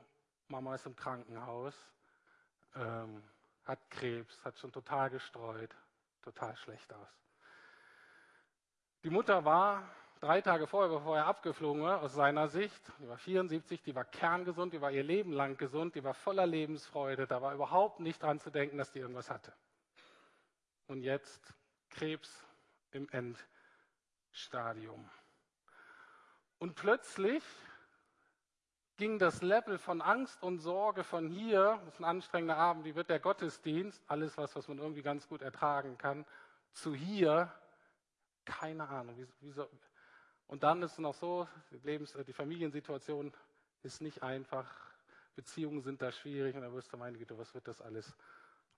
Mama ist im Krankenhaus, ähm, hat Krebs, hat schon total gestreut, total schlecht aus. Die Mutter war drei Tage vorher, bevor er abgeflogen war, aus seiner Sicht, die war 74, die war kerngesund, die war ihr Leben lang gesund, die war voller Lebensfreude, da war überhaupt nicht dran zu denken, dass die irgendwas hatte. Und jetzt Krebs im Endstadium. Und plötzlich ging das Level von Angst und Sorge von hier, das ist ein anstrengender Abend, wie wird der Gottesdienst, alles was, was man irgendwie ganz gut ertragen kann, zu hier, keine Ahnung. Wie, wie so. Und dann ist es noch so, die, Lebens-, die Familiensituation ist nicht einfach, Beziehungen sind da schwierig und da wirst du, meine Güte, was wird das alles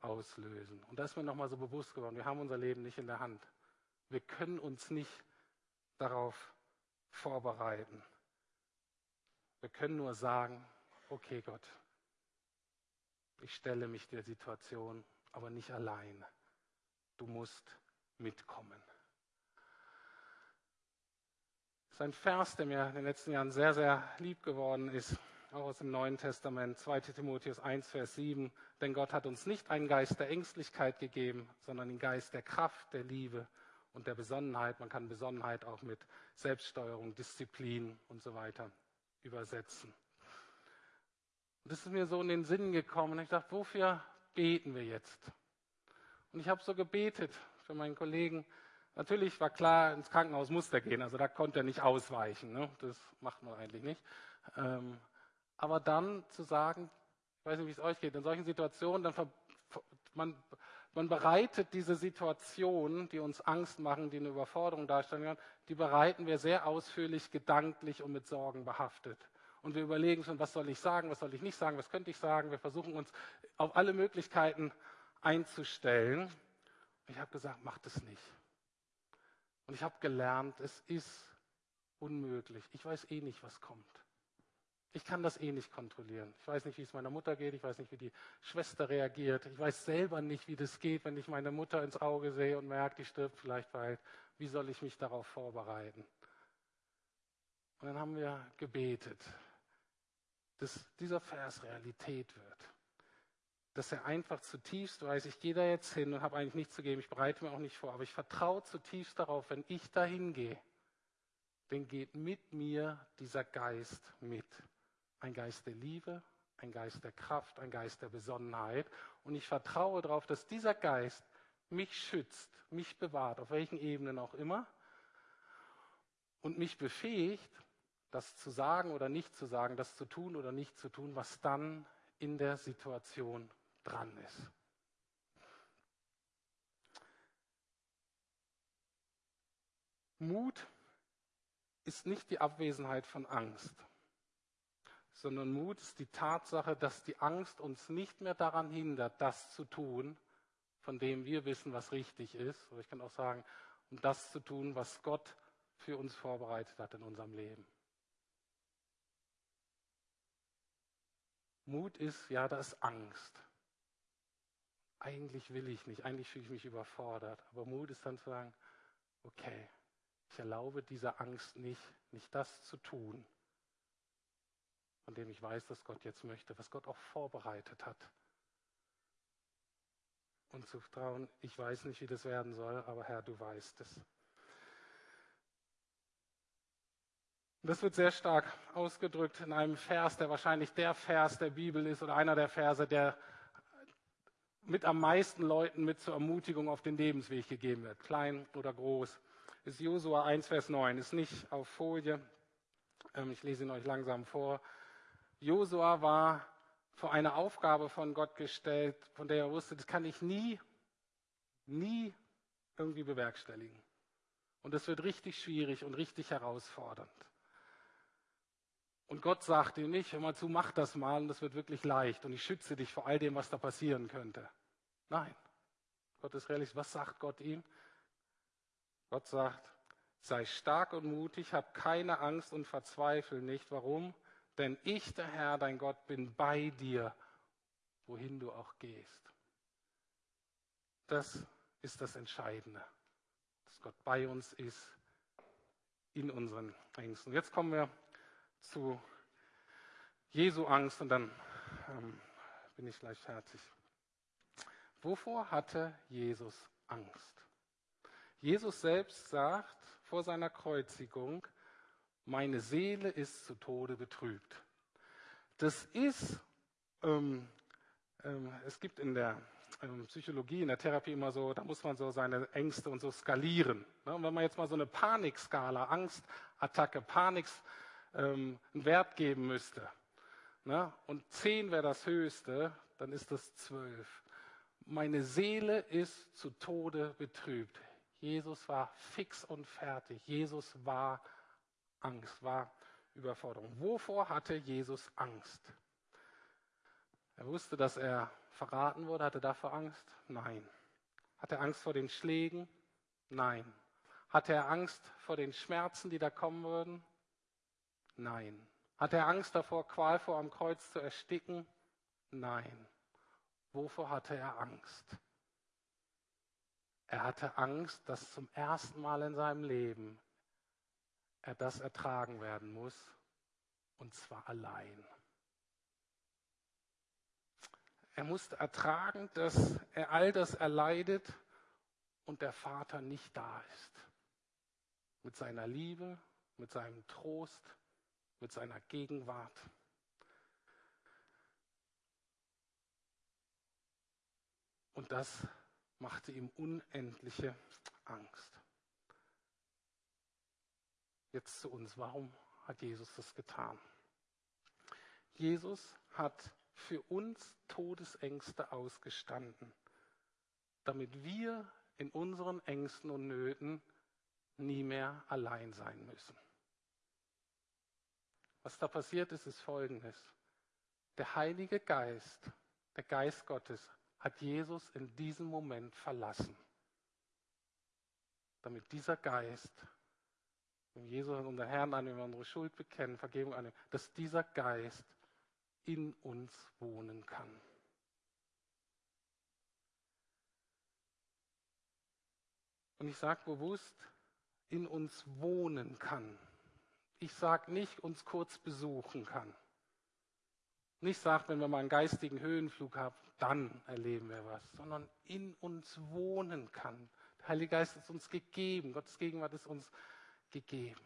auslösen? Und da ist mir nochmal so bewusst geworden, wir haben unser Leben nicht in der Hand. Wir können uns nicht darauf vorbereiten. Wir können nur sagen, okay Gott, ich stelle mich der Situation, aber nicht allein. Du musst mitkommen. Das ist ein Vers, der mir in den letzten Jahren sehr, sehr lieb geworden ist, auch aus dem Neuen Testament, 2 Timotheus 1, Vers 7. Denn Gott hat uns nicht einen Geist der Ängstlichkeit gegeben, sondern den Geist der Kraft, der Liebe und der Besonnenheit. Man kann Besonnenheit auch mit Selbststeuerung, Disziplin und so weiter übersetzen. Und das ist mir so in den Sinn gekommen. Ich dachte, wofür beten wir jetzt? Und ich habe so gebetet für meinen Kollegen, Natürlich war klar, ins Krankenhaus musste er gehen, also da konnte er nicht ausweichen. Ne? Das macht man eigentlich nicht. Ähm, aber dann zu sagen, ich weiß nicht, wie es euch geht, in solchen Situationen, dann ver, man, man bereitet diese Situationen, die uns Angst machen, die eine Überforderung darstellen können, die bereiten wir sehr ausführlich, gedanklich und mit Sorgen behaftet. Und wir überlegen schon, was soll ich sagen, was soll ich nicht sagen, was könnte ich sagen. Wir versuchen uns auf alle Möglichkeiten einzustellen. Ich habe gesagt, macht es nicht. Und ich habe gelernt, es ist unmöglich. Ich weiß eh nicht, was kommt. Ich kann das eh nicht kontrollieren. Ich weiß nicht, wie es meiner Mutter geht. Ich weiß nicht, wie die Schwester reagiert. Ich weiß selber nicht, wie das geht, wenn ich meine Mutter ins Auge sehe und merke, die stirbt vielleicht bald. Wie soll ich mich darauf vorbereiten? Und dann haben wir gebetet, dass dieser Vers Realität wird dass er einfach zutiefst weiß, ich gehe da jetzt hin und habe eigentlich nichts zu geben, ich bereite mir auch nicht vor, aber ich vertraue zutiefst darauf, wenn ich da hingehe, dann geht mit mir dieser Geist mit. Ein Geist der Liebe, ein Geist der Kraft, ein Geist der Besonnenheit. Und ich vertraue darauf, dass dieser Geist mich schützt, mich bewahrt, auf welchen Ebenen auch immer, und mich befähigt, das zu sagen oder nicht zu sagen, das zu tun oder nicht zu tun, was dann in der Situation dran ist. Mut ist nicht die Abwesenheit von Angst, sondern Mut ist die Tatsache, dass die Angst uns nicht mehr daran hindert, das zu tun, von dem wir wissen, was richtig ist. Oder ich kann auch sagen, um das zu tun, was Gott für uns vorbereitet hat in unserem Leben. Mut ist, ja, da ist Angst eigentlich will ich nicht, eigentlich fühle ich mich überfordert. Aber Mut ist dann zu sagen, okay, ich erlaube dieser Angst nicht, nicht das zu tun, von dem ich weiß, dass Gott jetzt möchte, was Gott auch vorbereitet hat. Und zu trauen, ich weiß nicht, wie das werden soll, aber Herr, du weißt es. Das wird sehr stark ausgedrückt in einem Vers, der wahrscheinlich der Vers der Bibel ist oder einer der Verse, der mit am meisten Leuten mit zur Ermutigung auf den Lebensweg gegeben wird, klein oder groß. Ist Josua 1, Vers 9, ist nicht auf Folie. Ähm, ich lese ihn euch langsam vor. Josua war vor eine Aufgabe von Gott gestellt, von der er wusste, das kann ich nie, nie irgendwie bewerkstelligen. Und das wird richtig schwierig und richtig herausfordernd. Und Gott sagt ihm nicht, hör mal zu, mach das mal und das wird wirklich leicht und ich schütze dich vor all dem, was da passieren könnte. Nein. Gott ist realistisch. Was sagt Gott ihm? Gott sagt, sei stark und mutig, hab keine Angst und verzweifle nicht. Warum? Denn ich, der Herr, dein Gott, bin bei dir, wohin du auch gehst. Das ist das Entscheidende, dass Gott bei uns ist in unseren Ängsten. Jetzt kommen wir zu Jesu Angst und dann ähm, bin ich gleich fertig. Wovor hatte Jesus Angst? Jesus selbst sagt vor seiner Kreuzigung, meine Seele ist zu Tode betrübt. Das ist, ähm, ähm, es gibt in der ähm, Psychologie, in der Therapie immer so, da muss man so seine Ängste und so skalieren. Ne? Und wenn man jetzt mal so eine Panikskala, Angstattacke, Panik, ähm, einen Wert geben müsste, ne? und 10 wäre das höchste, dann ist das 12. Meine Seele ist zu Tode betrübt. Jesus war fix und fertig. Jesus war Angst, war Überforderung. Wovor hatte Jesus Angst? Er wusste, dass er verraten wurde. Hatte er dafür Angst? Nein. Hatte er Angst vor den Schlägen? Nein. Hatte er Angst vor den Schmerzen, die da kommen würden? Nein. Hatte er Angst davor, qualvoll am Kreuz zu ersticken? Nein. Wovor hatte er Angst? Er hatte Angst, dass zum ersten Mal in seinem Leben er das ertragen werden muss, und zwar allein. Er musste ertragen, dass er all das erleidet und der Vater nicht da ist. Mit seiner Liebe, mit seinem Trost, mit seiner Gegenwart. Und das machte ihm unendliche Angst. Jetzt zu uns. Warum hat Jesus das getan? Jesus hat für uns Todesängste ausgestanden, damit wir in unseren Ängsten und Nöten nie mehr allein sein müssen. Was da passiert ist, ist Folgendes. Der Heilige Geist, der Geist Gottes, hat Jesus in diesem Moment verlassen, damit dieser Geist wenn Jesus unser Herrn an, wenn wir unsere Schuld bekennen, Vergebung annehmen, dass dieser Geist in uns wohnen kann. Und ich sage bewusst, in uns wohnen kann. Ich sage nicht, uns kurz besuchen kann. Nicht sagt, wenn wir mal einen geistigen Höhenflug haben, dann erleben wir was, sondern in uns wohnen kann. Der Heilige Geist ist uns gegeben, Gottes Gegenwart ist uns gegeben.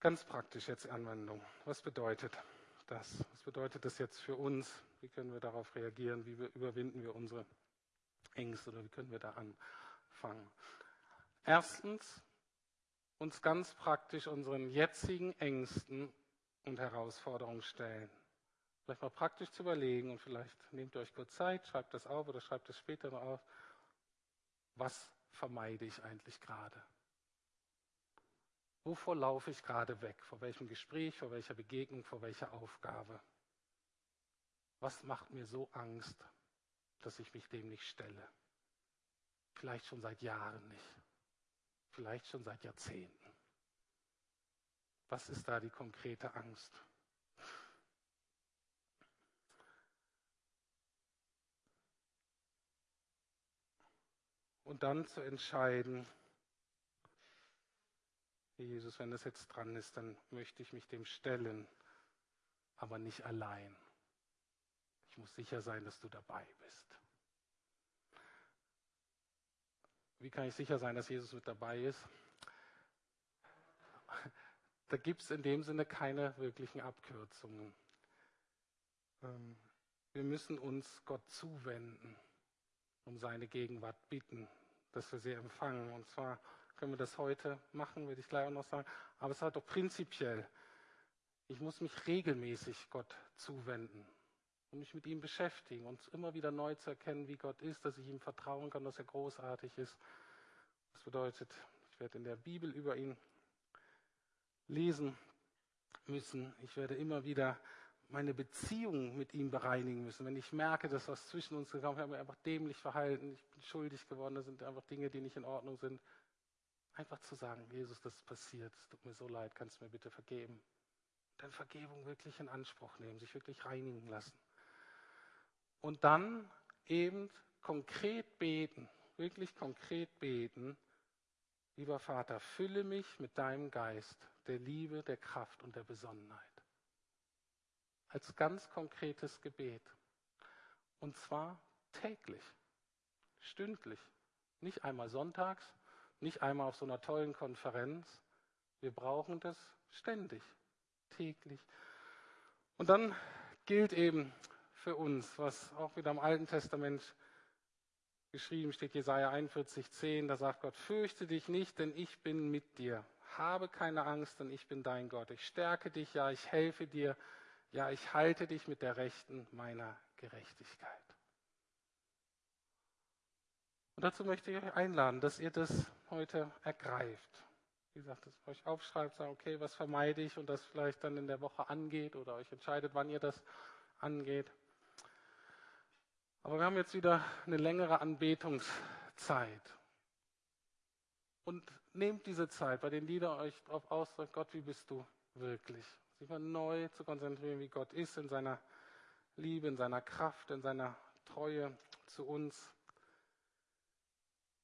Ganz praktisch jetzt Anwendung. Was bedeutet das? Was bedeutet das jetzt für uns? Wie können wir darauf reagieren? Wie überwinden wir unsere Ängste oder wie können wir da anfangen? Erstens, uns ganz praktisch unseren jetzigen Ängsten und Herausforderungen stellen. Vielleicht mal praktisch zu überlegen und vielleicht nehmt ihr euch kurz Zeit, schreibt das auf oder schreibt es später noch auf was vermeide ich eigentlich gerade? Wovor laufe ich gerade weg? Vor welchem Gespräch, vor welcher Begegnung, vor welcher Aufgabe? Was macht mir so Angst, dass ich mich dem nicht stelle? Vielleicht schon seit Jahren nicht. Vielleicht schon seit Jahrzehnten. Was ist da die konkrete Angst? und dann zu entscheiden, Jesus, wenn das jetzt dran ist, dann möchte ich mich dem stellen, aber nicht allein. Ich muss sicher sein, dass du dabei bist. Wie kann ich sicher sein, dass Jesus mit dabei ist? Da gibt es in dem Sinne keine wirklichen Abkürzungen. Ähm, wir müssen uns Gott zuwenden, um seine Gegenwart bitten, dass wir sie empfangen. Und zwar können wir das heute machen, werde ich gleich auch noch sagen. Aber es hat doch prinzipiell, ich muss mich regelmäßig Gott zuwenden und mich mit ihm beschäftigen und immer wieder neu zu erkennen, wie Gott ist, dass ich ihm vertrauen kann, dass er großartig ist. Das bedeutet, ich werde in der Bibel über ihn lesen müssen. Ich werde immer wieder meine Beziehung mit ihm bereinigen müssen. Wenn ich merke, dass was zwischen uns gekommen ist, ich habe mich einfach dämlich verhalten, ich bin schuldig geworden, das sind einfach Dinge, die nicht in Ordnung sind. Einfach zu sagen, Jesus, das ist passiert, es tut mir so leid, kannst du mir bitte vergeben. Dann Vergebung wirklich in Anspruch nehmen, sich wirklich reinigen lassen. Und dann eben konkret beten, wirklich konkret beten, lieber Vater, fülle mich mit deinem Geist, der Liebe, der Kraft und der Besonnenheit. Als ganz konkretes Gebet. Und zwar täglich, stündlich, nicht einmal sonntags, nicht einmal auf so einer tollen Konferenz. Wir brauchen das ständig, täglich. Und dann gilt eben für uns, was auch wieder im Alten Testament geschrieben steht, Jesaja 41, 10, da sagt Gott, fürchte dich nicht, denn ich bin mit dir. Habe keine Angst, denn ich bin dein Gott. Ich stärke dich, ja, ich helfe dir, ja, ich halte dich mit der Rechten meiner Gerechtigkeit. Und dazu möchte ich euch einladen, dass ihr das heute ergreift. Wie gesagt, dass ihr euch aufschreibt, sagt, okay, was vermeide ich und das vielleicht dann in der Woche angeht oder euch entscheidet, wann ihr das angeht. Aber wir haben jetzt wieder eine längere Anbetungszeit. Und nehmt diese Zeit, bei den Liedern euch darauf ausdrückt, Gott, wie bist du wirklich? Sich mal neu zu konzentrieren, wie Gott ist in seiner Liebe, in seiner Kraft, in seiner Treue zu uns.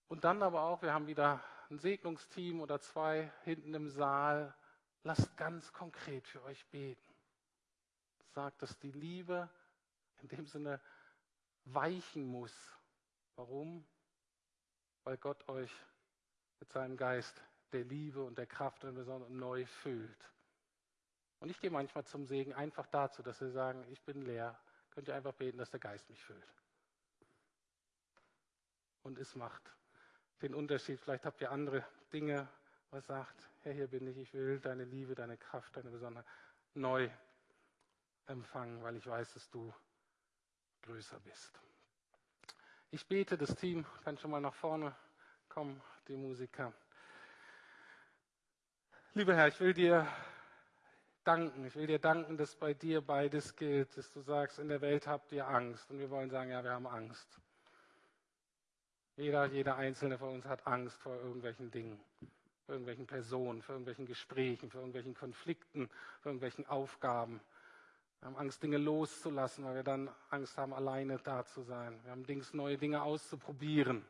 Und dann aber auch, wir haben wieder ein Segnungsteam oder zwei hinten im Saal. Lasst ganz konkret für euch beten. Sagt, dass die Liebe in dem Sinne weichen muss. Warum? Weil Gott euch mit seinem Geist der Liebe und der Kraft und besonders neu füllt. Und ich gehe manchmal zum Segen einfach dazu, dass sie sagen, ich bin leer. Könnt ihr einfach beten, dass der Geist mich füllt. Und es macht den Unterschied. Vielleicht habt ihr andere Dinge, was sagt, Herr, hier bin ich, ich will deine Liebe, deine Kraft, deine Besonderheit neu empfangen, weil ich weiß, dass du größer bist. Ich bete, das Team kann schon mal nach vorne kommen, die Musiker. Lieber Herr, ich will dir danken. Ich will dir danken, dass bei dir beides gilt, dass du sagst, in der Welt habt ihr Angst. Und wir wollen sagen, ja, wir haben Angst. Jeder, jeder Einzelne von uns hat Angst vor irgendwelchen Dingen, vor irgendwelchen Personen, vor irgendwelchen Gesprächen, vor irgendwelchen Konflikten, vor irgendwelchen Aufgaben. Wir haben Angst, Dinge loszulassen, weil wir dann Angst haben, alleine da zu sein. Wir haben Dings, neue Dinge auszuprobieren,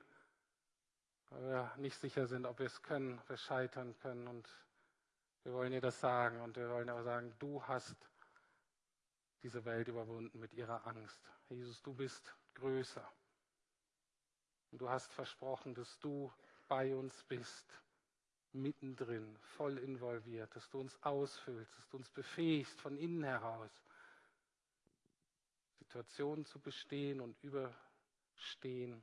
weil wir nicht sicher sind, ob wir es können, ob wir scheitern können. Und wir wollen dir das sagen. Und wir wollen aber sagen, du hast diese Welt überwunden mit ihrer Angst. Jesus, du bist größer. Und du hast versprochen, dass du bei uns bist, mittendrin, voll involviert, dass du uns ausfüllst, dass du uns befähigst von innen heraus Situationen zu bestehen und überstehen,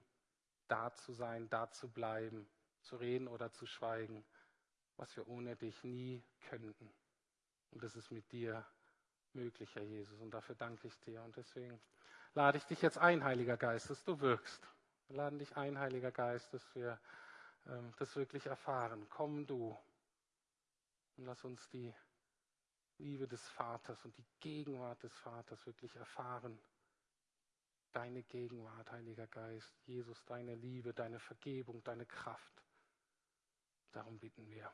da zu sein, da zu bleiben, zu reden oder zu schweigen, was wir ohne dich nie könnten. Und das ist mit dir möglich, Herr Jesus. Und dafür danke ich dir. Und deswegen lade ich dich jetzt ein, Heiliger Geist, dass du wirkst. Wir laden dich ein, Heiliger Geist, dass wir ähm, das wirklich erfahren. Komm du und lass uns die Liebe des Vaters und die Gegenwart des Vaters wirklich erfahren deine Gegenwart, Heiliger Geist, Jesus, deine Liebe, deine Vergebung, deine Kraft. Darum bitten wir.